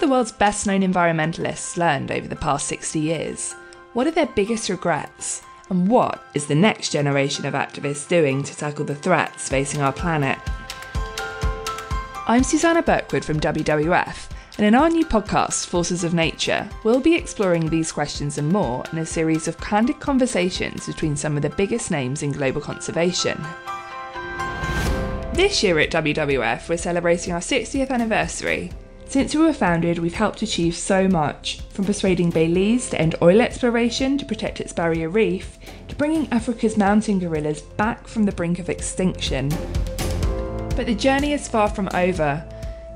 the world's best known environmentalists learned over the past 60 years? What are their biggest regrets? And what is the next generation of activists doing to tackle the threats facing our planet? I'm Susanna Birkwood from WWF, and in our new podcast, Forces of Nature, we'll be exploring these questions and more in a series of candid conversations between some of the biggest names in global conservation. This year at WWF, we're celebrating our 60th anniversary. Since we were founded, we've helped achieve so much from persuading Belize to end oil exploration to protect its barrier reef, to bringing Africa's mountain gorillas back from the brink of extinction. But the journey is far from over.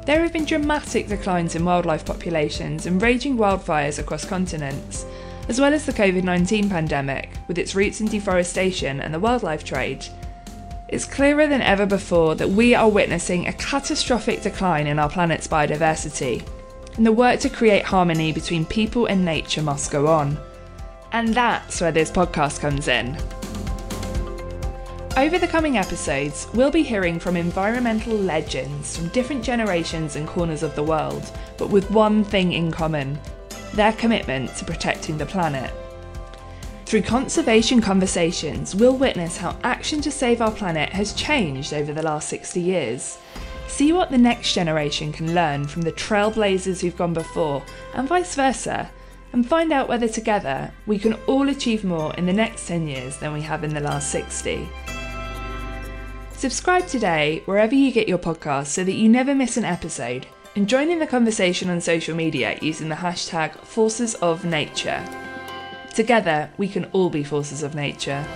There have been dramatic declines in wildlife populations and raging wildfires across continents, as well as the COVID 19 pandemic, with its roots in deforestation and the wildlife trade. It's clearer than ever before that we are witnessing a catastrophic decline in our planet's biodiversity, and the work to create harmony between people and nature must go on. And that's where this podcast comes in. Over the coming episodes, we'll be hearing from environmental legends from different generations and corners of the world, but with one thing in common their commitment to protecting the planet. Through conservation conversations, we'll witness how action to save our planet has changed over the last 60 years. See what the next generation can learn from the trailblazers who've gone before, and vice versa, and find out whether together we can all achieve more in the next 10 years than we have in the last 60. Subscribe today wherever you get your podcasts so that you never miss an episode, and join in the conversation on social media using the hashtag Forces of Nature. Together, we can all be forces of nature.